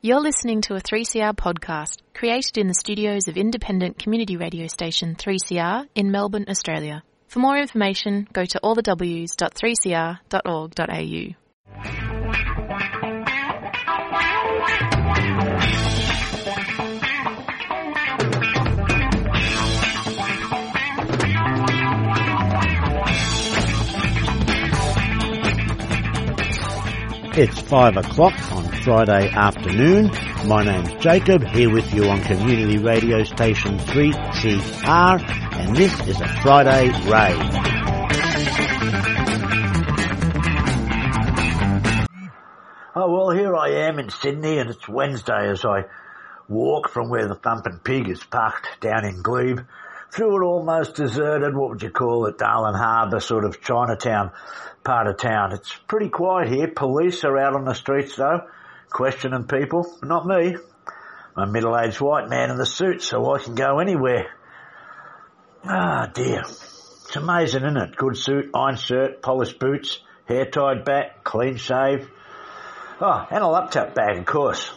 You're listening to a 3CR podcast created in the studios of independent community radio station 3CR in Melbourne, Australia. For more information, go to allthews.3cr.org.au. It's five o'clock on Friday afternoon. My name's Jacob, here with you on community radio station 3CR, and this is a Friday rave. Oh well, here I am in Sydney, and it's Wednesday as I walk from where the thumping pig is parked down in Glebe through an almost deserted, what would you call it, Darling Harbour sort of Chinatown part of town. It's pretty quiet here. Police are out on the streets though, questioning people. Not me. I'm a middle-aged white man in the suit, so I can go anywhere. Ah dear. It's amazing, isn't it? Good suit, iron shirt, polished boots, hair tied back, clean shave. Oh, and a laptop bag, of course.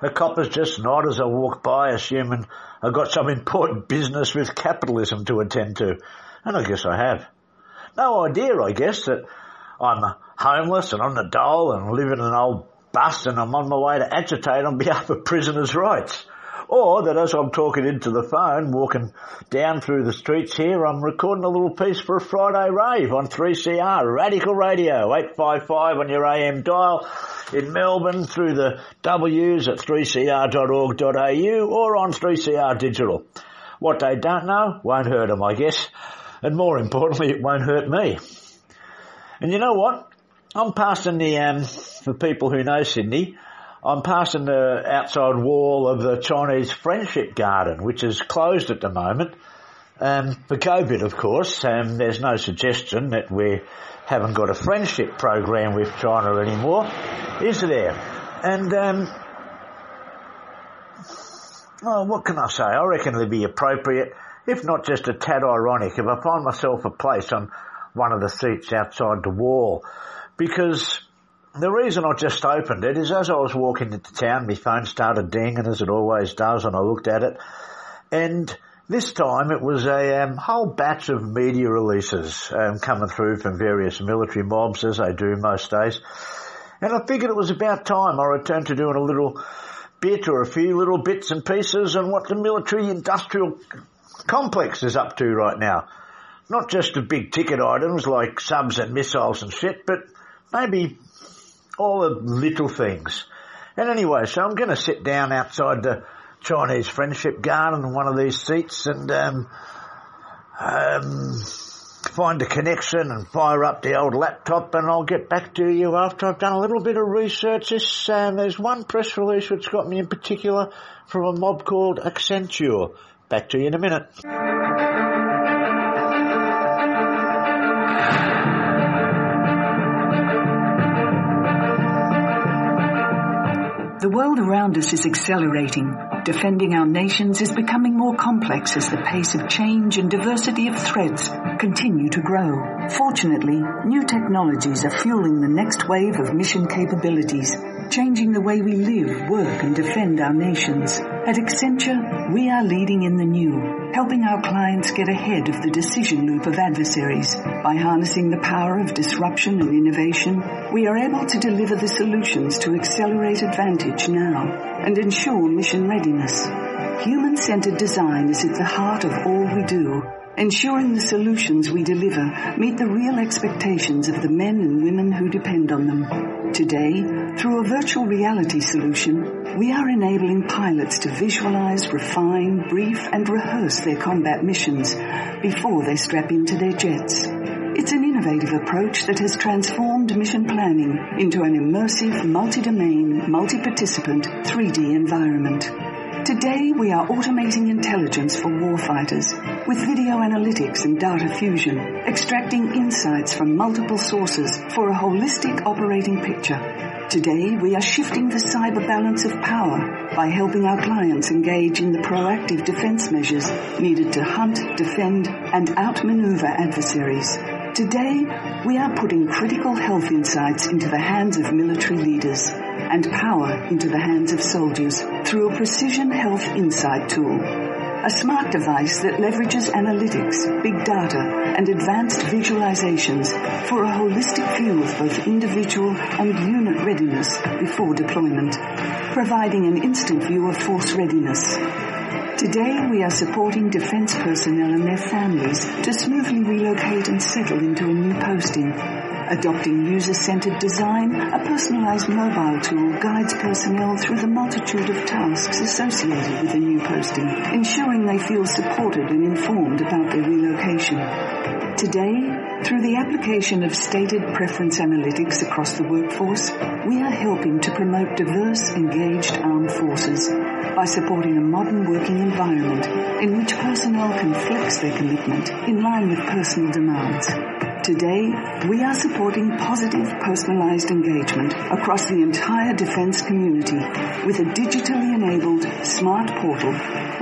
The coppers just nod as I walk by, assuming I've got some important business with capitalism to attend to. And I guess I have. No idea, I guess, that I'm homeless and on the dole and live in an old bus and I'm on my way to agitate on behalf of prisoners' rights. Or that as I'm talking into the phone, walking down through the streets here, I'm recording a little piece for a Friday rave on 3CR, Radical Radio, 855 on your AM dial in Melbourne through the W's at 3cr.org.au or on 3CR Digital. What they don't know won't hurt them, I guess. And more importantly, it won't hurt me. And you know what? I'm passing the, um, for people who know Sydney, I'm passing the outside wall of the Chinese Friendship Garden, which is closed at the moment. Um, for COVID, of course, um, there's no suggestion that we haven't got a friendship program with China anymore, is there? And, um, oh, what can I say? I reckon it'd be appropriate, if not just a tad ironic, if I find myself a place on one of the seats outside the wall, because the reason I just opened it is as I was walking into town, my phone started dinging as it always does, and I looked at it, and this time it was a um, whole batch of media releases um, coming through from various military mobs, as they do most days. And I figured it was about time I returned to doing a little bit or a few little bits and pieces on what the military industrial complex is up to right now. Not just the big ticket items like subs and missiles and shit, but maybe all the little things. And anyway, so I'm going to sit down outside the Chinese Friendship Garden in one of these seats and um, um, find a connection and fire up the old laptop and I'll get back to you after I've done a little bit of research. This, um, there's one press release which got me in particular from a mob called Accenture. Back to you in a minute. The world around us is accelerating. Defending our nations is becoming more complex as the pace of change and diversity of threats continue to grow. Fortunately, new technologies are fueling the next wave of mission capabilities, changing the way we live, work and defend our nations. At Accenture, we are leading in the new, helping our clients get ahead of the decision loop of adversaries. By harnessing the power of disruption and innovation, we are able to deliver the solutions to accelerate advantage now and ensure mission readiness. Human-centered design is at the heart of all we do, ensuring the solutions we deliver meet the real expectations of the men and women who depend on them. Today, through a virtual reality solution, we are enabling pilots to visualize, refine, brief and rehearse their combat missions before they strap into their jets. It's an innovative approach that has transformed mission planning into an immersive, multi-domain, multi-participant 3D environment. Today we are automating intelligence for warfighters with video analytics and data fusion, extracting insights from multiple sources for a holistic operating picture. Today we are shifting the cyber balance of power by helping our clients engage in the proactive defense measures needed to hunt, defend and outmaneuver adversaries. Today, we are putting critical health insights into the hands of military leaders, and power into the hands of soldiers through a precision health insight tool. A smart device that leverages analytics, big data, and advanced visualizations for a holistic view of both individual and unit readiness before deployment, providing an instant view of force readiness. Today we are supporting defense personnel and their families to smoothly relocate and settle into a new posting Adopting user-centered design, a personalized mobile tool guides personnel through the multitude of tasks associated with a new posting, ensuring they feel supported and informed about their relocation. Today, through the application of stated preference analytics across the workforce, we are helping to promote diverse, engaged armed forces by supporting a modern working environment in which personnel can flex their commitment in line with personal demands. Today, we are supporting positive personalized engagement across the entire defense community with a digitally enabled smart portal.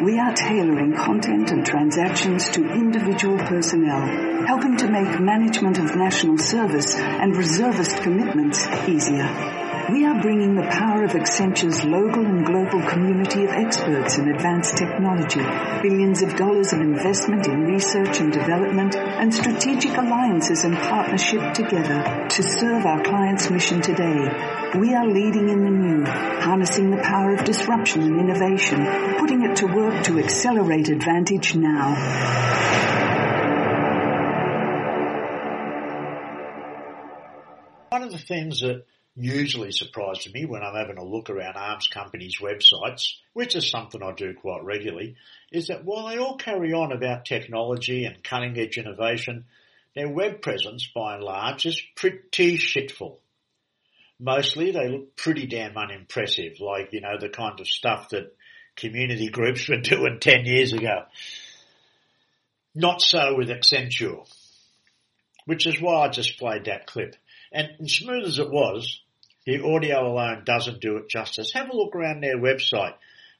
We are tailoring content and transactions to individual personnel, helping to make management of national service and reservist commitments easier. We are bringing the power of Accenture's local and global community of experts in advanced technology, billions of dollars of investment in research and development, and strategic alliances and partnership together to serve our clients' mission today. We are leading in the new, harnessing the power of disruption and innovation, putting it to work to accelerate advantage now. One of the things that usually surprises me when I'm having a look around arms companies' websites, which is something I do quite regularly, is that while they all carry on about technology and cutting edge innovation, their web presence by and large is pretty shitful. Mostly they look pretty damn unimpressive, like, you know, the kind of stuff that community groups were doing 10 years ago. Not so with Accenture, which is why I just played that clip. And smooth as it was, the audio alone doesn't do it justice. Have a look around their website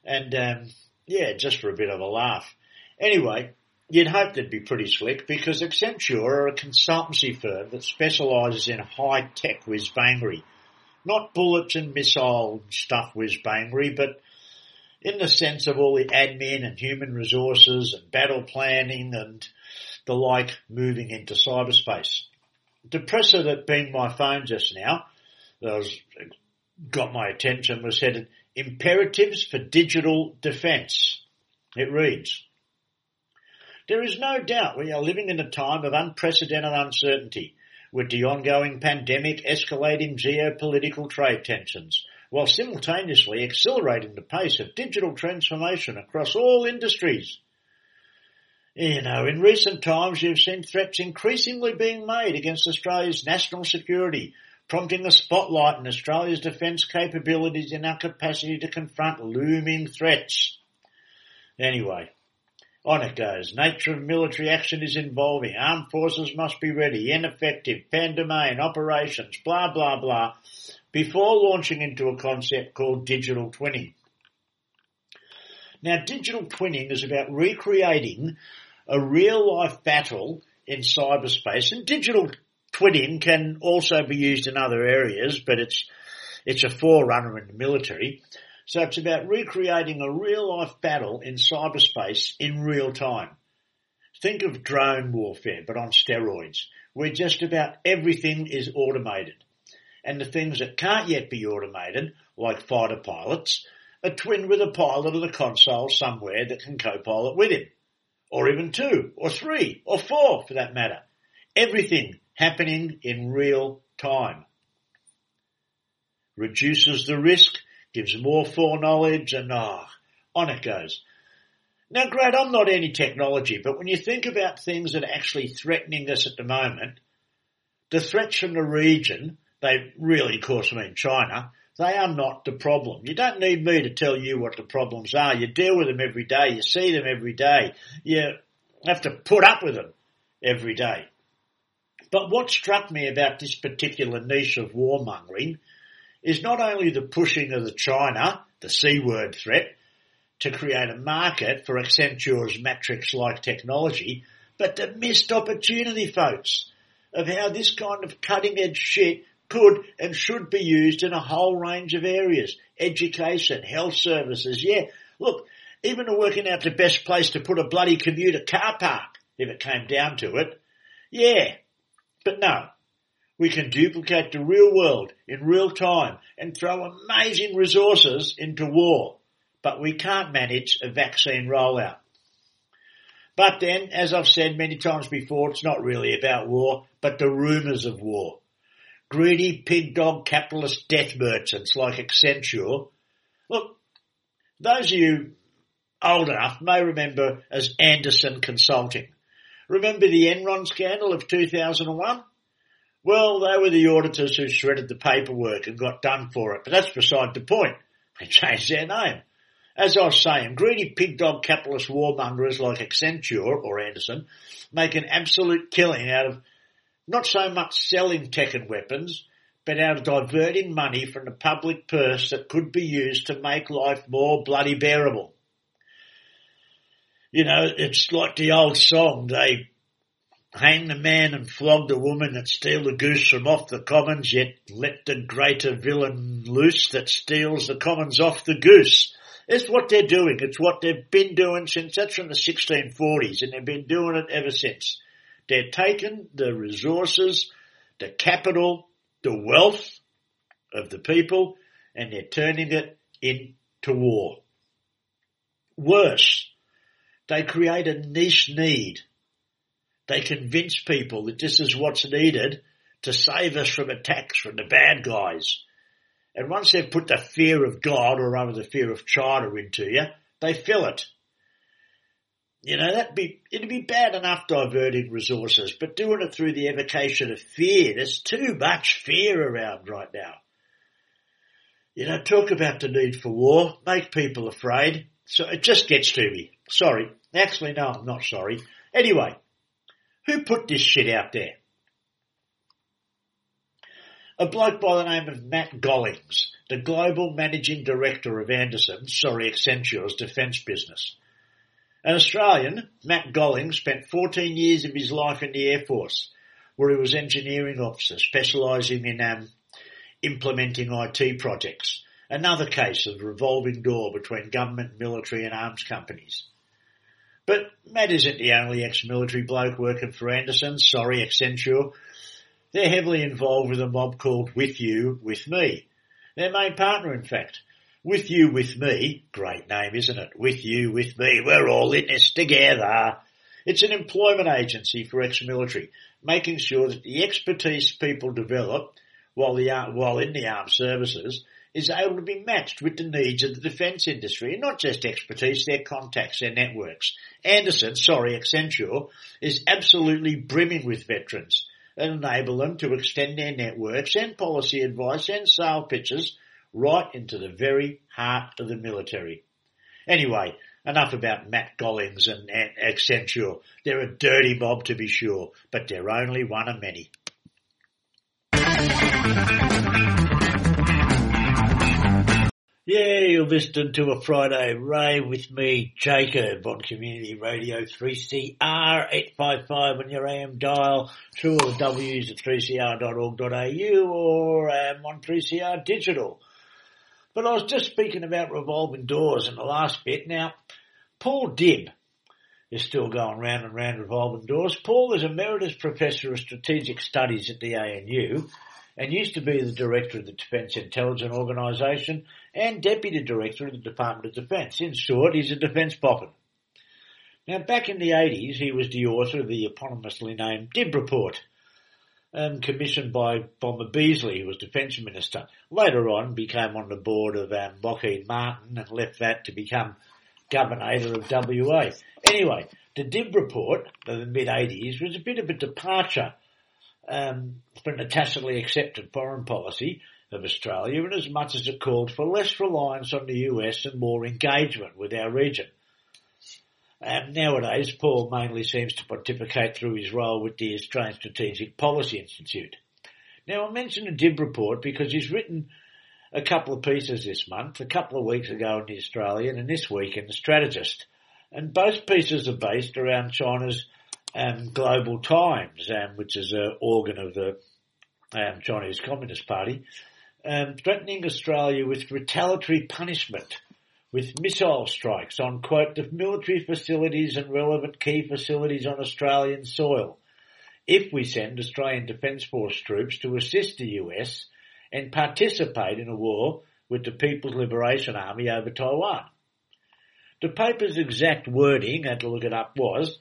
and, um, yeah, just for a bit of a laugh. Anyway, you'd hope they'd be pretty slick because Accenture are a consultancy firm that specialises in high-tech whiz-bangery. Not bullets and missile stuff whiz-bangery, but in the sense of all the admin and human resources and battle planning and the like moving into cyberspace. Depressor that being my phone just now was, got my attention was headed Imperatives for Digital Defence. It reads, There is no doubt we are living in a time of unprecedented uncertainty with the ongoing pandemic escalating geopolitical trade tensions while simultaneously accelerating the pace of digital transformation across all industries. You know, in recent times you've seen threats increasingly being made against Australia's national security prompting a spotlight on Australia's defence capabilities and our capacity to confront looming threats. Anyway, on it goes. Nature of military action is involving. Armed forces must be ready, ineffective, pan-domain, operations, blah, blah, blah, before launching into a concept called digital twinning. Now, digital twinning is about recreating a real life battle in cyberspace and digital twinning can also be used in other areas, but it's, it's a forerunner in the military. So it's about recreating a real life battle in cyberspace in real time. Think of drone warfare, but on steroids, where just about everything is automated. And the things that can't yet be automated, like fighter pilots, are twinned with a pilot of the console somewhere that can co-pilot with him. Or even two, or three, or four for that matter. Everything happening in real time. Reduces the risk, gives more foreknowledge, and ah, on it goes. Now, great, I'm not any technology, but when you think about things that are actually threatening us at the moment, the threats from the region, they really, of course, I mean China, they are not the problem. You don't need me to tell you what the problems are. You deal with them every day. You see them every day. You have to put up with them every day. But what struck me about this particular niche of warmongering is not only the pushing of the China, the C word threat, to create a market for Accenture's matrix-like technology, but the missed opportunity, folks, of how this kind of cutting edge shit could and should be used in a whole range of areas. Education, health services, yeah. Look, even working out the best place to put a bloody commuter car park, if it came down to it. Yeah. But no. We can duplicate the real world in real time and throw amazing resources into war. But we can't manage a vaccine rollout. But then, as I've said many times before, it's not really about war, but the rumours of war. Greedy pig dog capitalist death merchants like Accenture. Look, those of you old enough may remember as Andersen Consulting. Remember the Enron scandal of 2001? Well, they were the auditors who shredded the paperwork and got done for it, but that's beside the point. They changed their name. As I was saying, greedy pig dog capitalist warmongers like Accenture or Andersen make an absolute killing out of not so much selling tech and weapons, but out of diverting money from the public purse that could be used to make life more bloody bearable. You know, it's like the old song, they hang the man and flog the woman that steal the goose from off the commons, yet let the greater villain loose that steals the commons off the goose. It's what they're doing. It's what they've been doing since that's from the 1640s and they've been doing it ever since. They're taking the resources, the capital, the wealth of the people and they're turning it into war. Worse, they create a niche need they convince people that this is what's needed to save us from attacks from the bad guys. And once they've put the fear of God, or rather the fear of China into you, they fill it. You know, that'd be, it'd be bad enough diverting resources, but doing it through the evocation of fear, there's too much fear around right now. You know, talk about the need for war, make people afraid. So it just gets to me. Sorry. Actually, no, I'm not sorry. Anyway, who put this shit out there? A bloke by the name of Matt Gollings, the global managing director of Andersen, sorry, Accenture's defence business. An Australian, Matt Gollings, spent 14 years of his life in the Air Force, where he was engineering officer, specialising in um, implementing IT projects. Another case of revolving door between government, military and arms companies. But Matt isn't the only ex-military bloke working for Andersen, Sorry, Accenture. They're heavily involved with a mob called With You, With Me. Their main partner, in fact. With You, With Me. Great name, isn't it? With You, With Me. We're all in this together. It's an employment agency for ex-military, making sure that the expertise people develop while, the, while in the armed services is able to be matched with the needs of the defence industry, and not just expertise, their contacts, their networks. Andersen, sorry, Accenture, is absolutely brimming with veterans and enable them to extend their networks and policy advice and sale pitches right into the very heart of the military. Anyway, enough about Matt Gollings and Accenture. They're a dirty mob to be sure, but they're only one of many. Yeah, you're listening to a Friday Ray with me, Jacob, on Community Radio 3CR 855 on your AM dial, through all the W's at 3cr.org.au or um, on 3CR Digital. But I was just speaking about revolving doors in the last bit. Now, Paul Dibb is still going round and round revolving doors. Paul is Emeritus Professor of Strategic Studies at the ANU and used to be the director of the Defence Intelligence Organisation and deputy director of the Department of Defence. In short, he's a defence poppin. Now, back in the 80s, he was the author of the eponymously named Dibb Report, um, commissioned by Bomber Beazley, who was Defence Minister. Later on, became on the board of um, Lockheed Martin and left that to become Governor of WA. Anyway, the Dibb Report of the mid-80s was a bit of a departure um, from the tacitly accepted foreign policy of Australia in as much as it called for less reliance on the US and more engagement with our region. And nowadays, Paul mainly seems to pontificate through his role with the Australian Strategic Policy Institute. Now, I mention the Dibb report because he's written a couple of pieces this month, a couple of weeks ago in the Australian and this week in the Strategist. And both pieces are based around China's um, Global Times, um, which is an organ of the um, Chinese Communist Party, um, threatening Australia with retaliatory punishment with missile strikes on, quote, the military facilities and relevant key facilities on Australian soil if we send Australian Defence Force troops to assist the US and participate in a war with the People's Liberation Army over Taiwan. The paper's exact wording, I had to look it up, was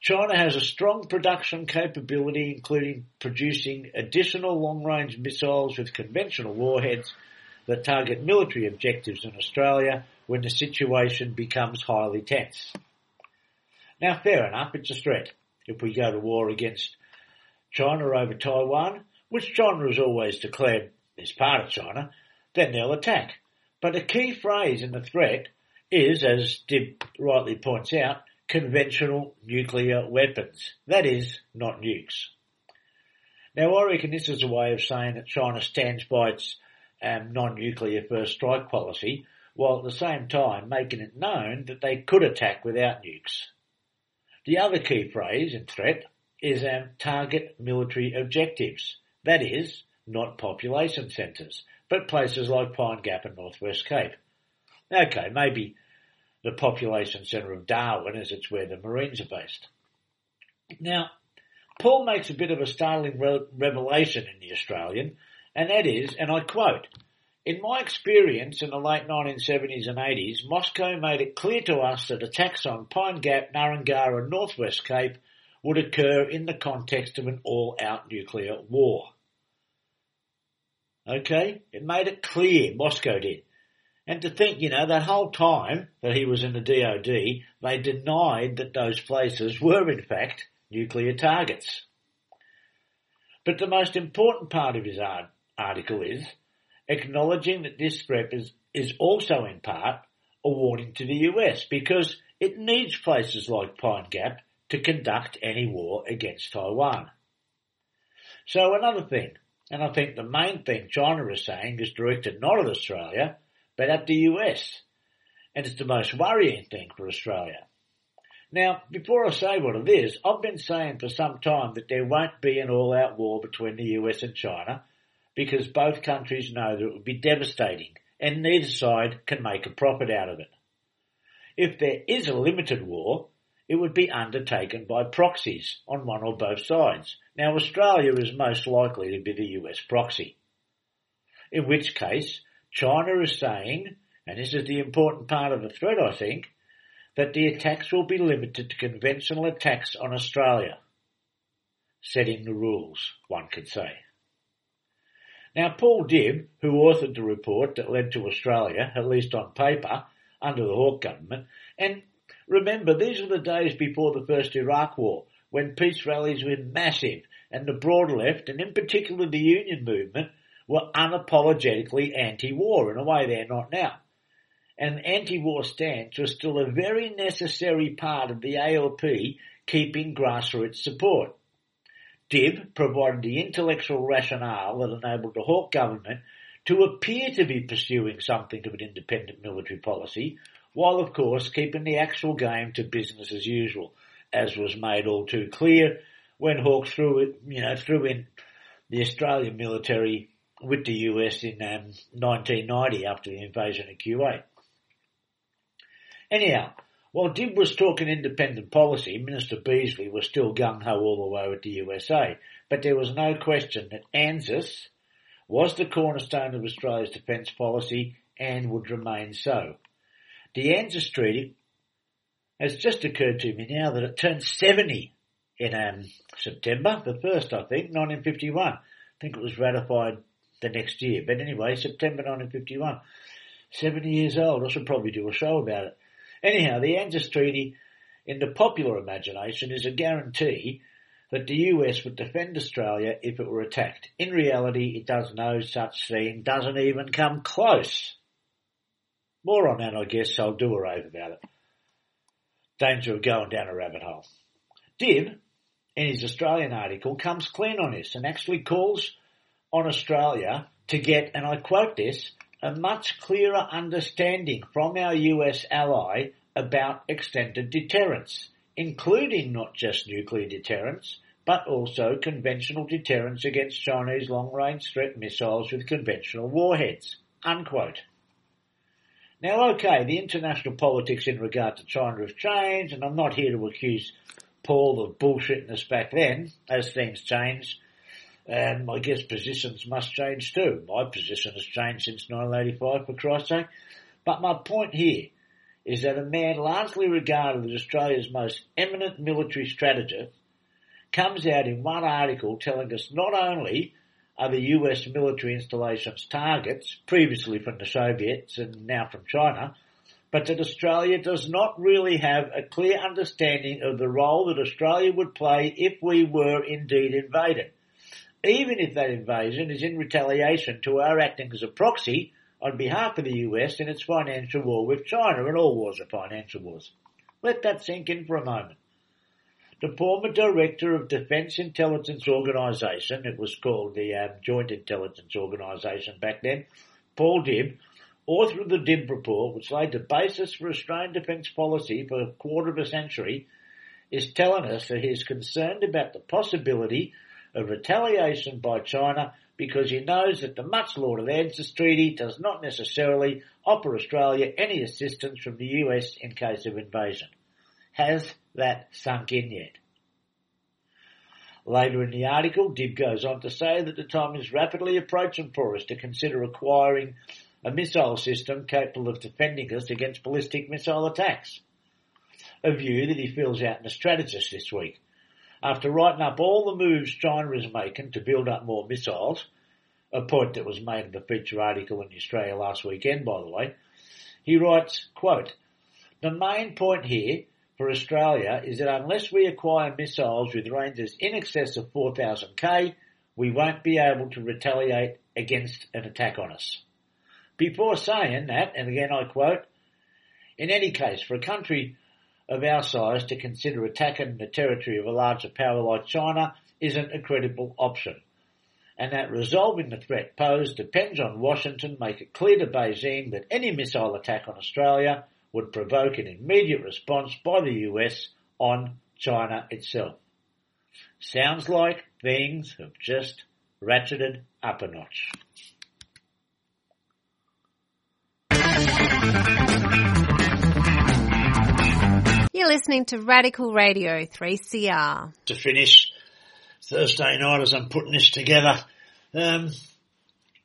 China has a strong production capability, including producing additional long-range missiles with conventional warheads that target military objectives in Australia when the situation becomes highly tense. Now, fair enough, it's a threat. If we go to war against China over Taiwan, which China has always declared is part of China, then they'll attack. But the key phrase in the threat is, as Dibb rightly points out, conventional nuclear weapons. That is, not nukes. Now I reckon this is a way of saying that China stands by its um, non-nuclear first strike policy, while at the same time making it known that they could attack without nukes. The other key phrase in threat is um, target military objectives. That is, not population centres, but places like Pine Gap and Northwest Cape. Okay, maybe the population centre of Darwin, as it's where the Marines are based. Now, Paul makes a bit of a startling re- revelation in the Australian, and that is, and I quote, in my experience in the late 1970s and 80s, Moscow made it clear to us that attacks on Pine Gap, Nurrungar and Northwest Cape would occur in the context of an all-out nuclear war. Okay? It made it clear, Moscow did. And to think, you know, that whole time that he was in the DOD, they denied that those places were in fact nuclear targets. But the most important part of his article is acknowledging that this threat is, is also in part a warning to the US because it needs places like Pine Gap to conduct any war against Taiwan. So another thing, and I think the main thing China is saying is directed not at Australia, but at the US. And it's the most worrying thing for Australia. Now, before I say what it is, I've been saying for some time that there won't be an all-out war between the US and China because both countries know that it would be devastating and neither side can make a profit out of it. If there is a limited war, it would be undertaken by proxies on one or both sides. Now Australia is most likely to be the US proxy. In which case, China is saying, and this is the important part of the threat, I think, that the attacks will be limited to conventional attacks on Australia. Setting the rules, one could say. Now, Paul Dibb, who authored the report that led to Australia, at least on paper, under the Hawke government, and remember, these were the days before the first Iraq War, when peace rallies were massive, and the broad left, and in particular the Union movement, were unapologetically anti-war in a way they're not now. And anti-war stance was still a very necessary part of the ALP keeping grassroots support. Dibb provided the intellectual rationale that enabled the Hawke government to appear to be pursuing something of an independent military policy, while of course keeping the actual game to business as usual, as was made all too clear when Hawke threw it, you know, threw in the Australian military with the US in um, 1990 after the invasion of Kuwait. Anyhow, while Dibb was talking independent policy, Minister Beazley was still gung-ho all the way with the USA. But there was no question that ANZUS was the cornerstone of Australia's defence policy and would remain so. The ANZUS Treaty has just occurred to me now that it turned 70 in um, September, the 1st I think, 1951. I think it was ratified the next year. But anyway, September 1951. 70 years old. I should probably do a show about it. Anyhow, the ANZUS Treaty, in the popular imagination, is a guarantee that the US would defend Australia if it were attacked. In reality, it does no such thing, doesn't even come close. More on that, I guess, I'll do a rave about it. Danger of going down a rabbit hole. Dibb, in his Australian article, comes clean on this and actually calls on Australia to get, and I quote this, a much clearer understanding from our US ally about extended deterrence, including not just nuclear deterrence, but also conventional deterrence against Chinese long-range threat missiles with conventional warheads. Unquote. Now, okay, the international politics in regard to China have changed, and I'm not here to accuse Paul of bullshitting us back then. As things change, um, I guess positions must change too. My position has changed since 1985, for Christ's sake. But my point here is that a man largely regarded as Australia's most eminent military strategist comes out in one article telling us not only are the US military installations targets, previously from the Soviets and now from China, but that Australia does not really have a clear understanding of the role that Australia would play if we were indeed invaded. Even if that invasion is in retaliation to our acting as a proxy on behalf of the US in its financial war with China, and all wars are financial wars. Let that sink in for a moment. The former director of Defence Intelligence Organisation, it was called the um, Joint Intelligence Organisation back then, Paul Dibb, author of the Dibb Report, which laid the basis for Australian defence policy for a quarter of a century, is telling us that he is concerned about the possibility of retaliation by China because he knows that the much lauded ANZUS Treaty does not necessarily offer Australia any assistance from the US in case of invasion. Has that sunk in yet? Later in the article, Dibb goes on to say that the time is rapidly approaching for us to consider acquiring a missile system capable of defending us against ballistic missile attacks. A view that he fills out in the strategist this week. After writing up all the moves China is making to build up more missiles, a point that was made in the feature article in Australia last weekend, by the way, he writes, quote, the main point here for Australia is that unless we acquire missiles with ranges in excess of 4,000 k, we won't be able to retaliate against an attack on us. Before saying that, and again I quote, in any case, for a country of our size to consider attacking the territory of a larger power like China isn't a credible option. And that resolving the threat posed depends on Washington make it clear to Beijing that any missile attack on Australia would provoke an immediate response by the US on China itself. Sounds like things have just ratcheted up a notch. You're listening to Radical Radio 3CR. To finish Thursday night as I'm putting this together, um,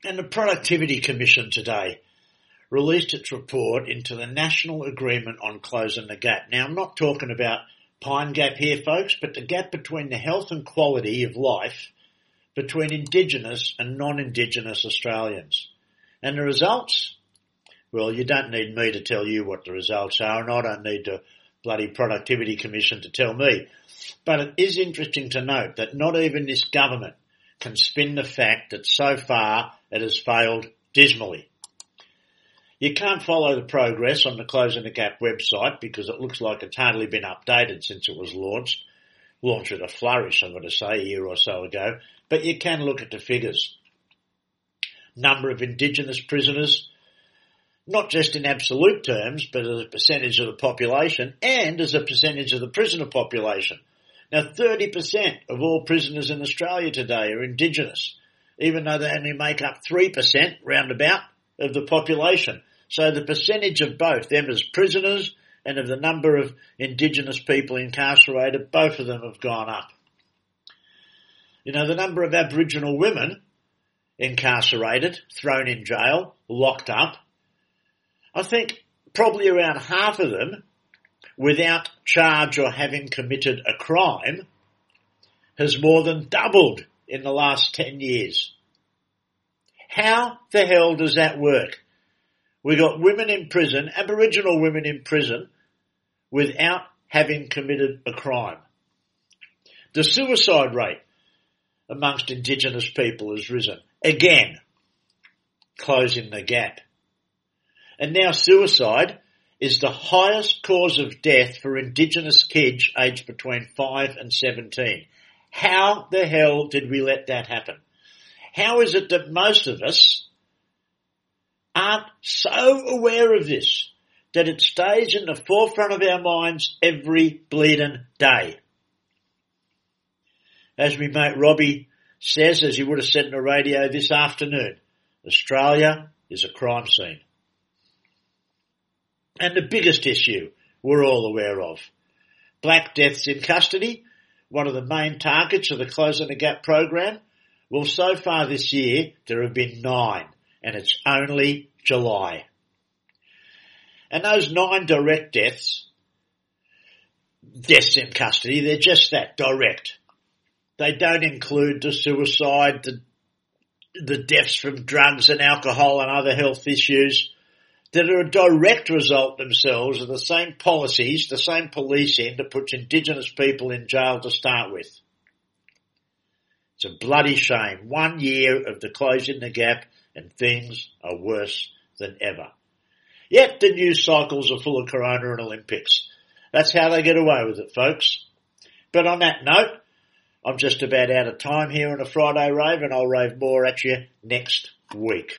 and the Productivity Commission today released its report into the National Agreement on Closing the Gap. Now, I'm not talking about Pine Gap here, folks, but the gap between the health and quality of life between Indigenous and non-Indigenous Australians. And the results? Well, you don't need me to tell you what the results are, and I don't need the bloody Productivity Commission to tell me. But it is interesting to note that not even this government can spin the fact that so far it has failed dismally. You can't follow the progress on the Closing the Gap website because it looks like it's hardly been updated since it was launched. Launched with a flourish, I'm going to say, a year or so ago. But you can look at the figures. Number of Indigenous prisoners, not just in absolute terms, but as a percentage of the population and as a percentage of the prisoner population. Now 30% of all prisoners in Australia today are Indigenous, even though they only make up 3% roundabout of the population. So the percentage of both them as prisoners and of the number of Indigenous people incarcerated, both of them have gone up. You know, the number of Aboriginal women incarcerated, thrown in jail, locked up, I think probably around half of them, without charge or having committed a crime, has more than doubled in the last 10 years. How the hell does that work? We've got women in prison, Aboriginal women in prison, without having committed a crime. The suicide rate amongst Indigenous people has risen. Again, closing the gap. And now suicide is the highest cause of death for Indigenous kids aged between 5 and 17. How the hell did we let that happen? How is it that most of us aren't so aware of this that it stays in the forefront of our minds every bleeding day? as me mate Robbie says, as he would have said in the radio this afternoon, Australia is a crime scene. And the biggest issue we're all aware of. Black deaths in custody, one of the main targets of the Closing the Gap program. Well, so far this year, there have been nine, and it's only July. And those nine direct deaths, deaths in custody, they're just that, direct. They don't include the suicide, the, the deaths from drugs and alcohol and other health issues that are a direct result themselves of the same policies, the same policing that puts Indigenous people in jail to start with. It's a bloody shame. One year of the closing the gap and things are worse than ever. Yet the news cycles are full of Corona and Olympics. That's how they get away with it, folks. But on that note, I'm just about out of time here on a Friday rave and I'll rave more at you next week.